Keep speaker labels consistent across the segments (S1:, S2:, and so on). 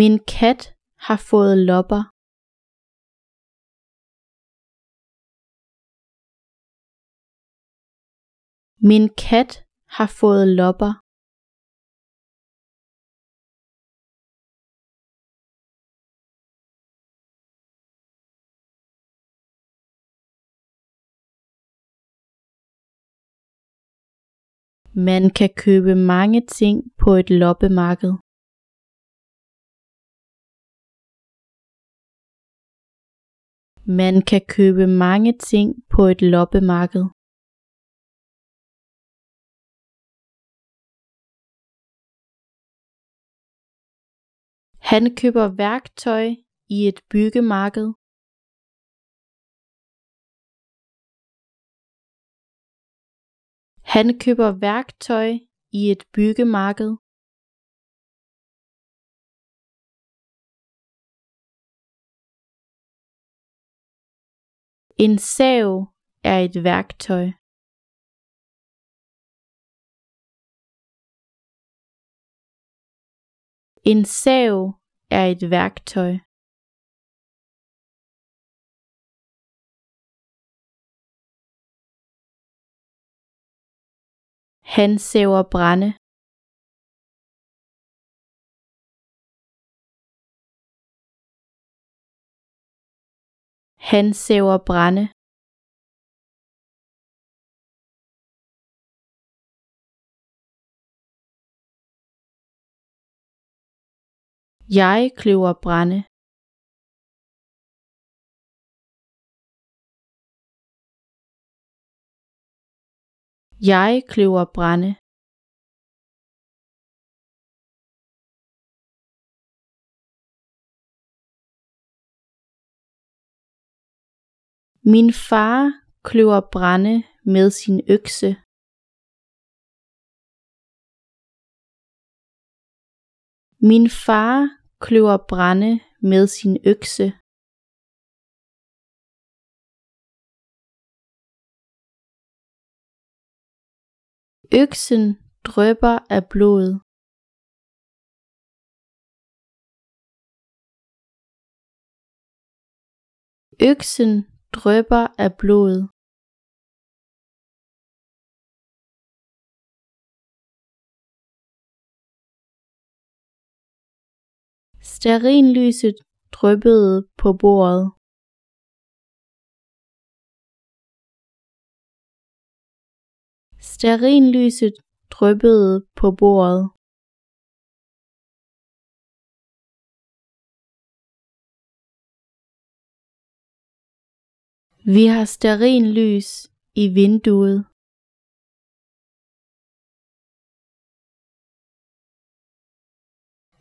S1: Min kat har fået lopper. Min kat har fået lopper. Man kan købe mange ting på et loppemarked. Man kan købe mange ting på et loppemarked. Han køber værktøj i et byggemarked. Han køber værktøj i et byggemarked. En sav er et værktøj. En sav er et værktøj. Han saver brænde. Han sæver brænde. Jeg kløver brænde. Jeg kløver brænde. Min far kløver brænde med sin økse. Min far kløver brænde med sin økse. Øksen drypper af blod. Øksen drypper af blod. Sterinlyset dryppede på bordet. Sterinlyset dryppede på bordet. Vi har stearinlys i vinduet.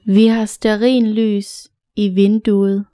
S1: Vi har stearinlys i vinduet.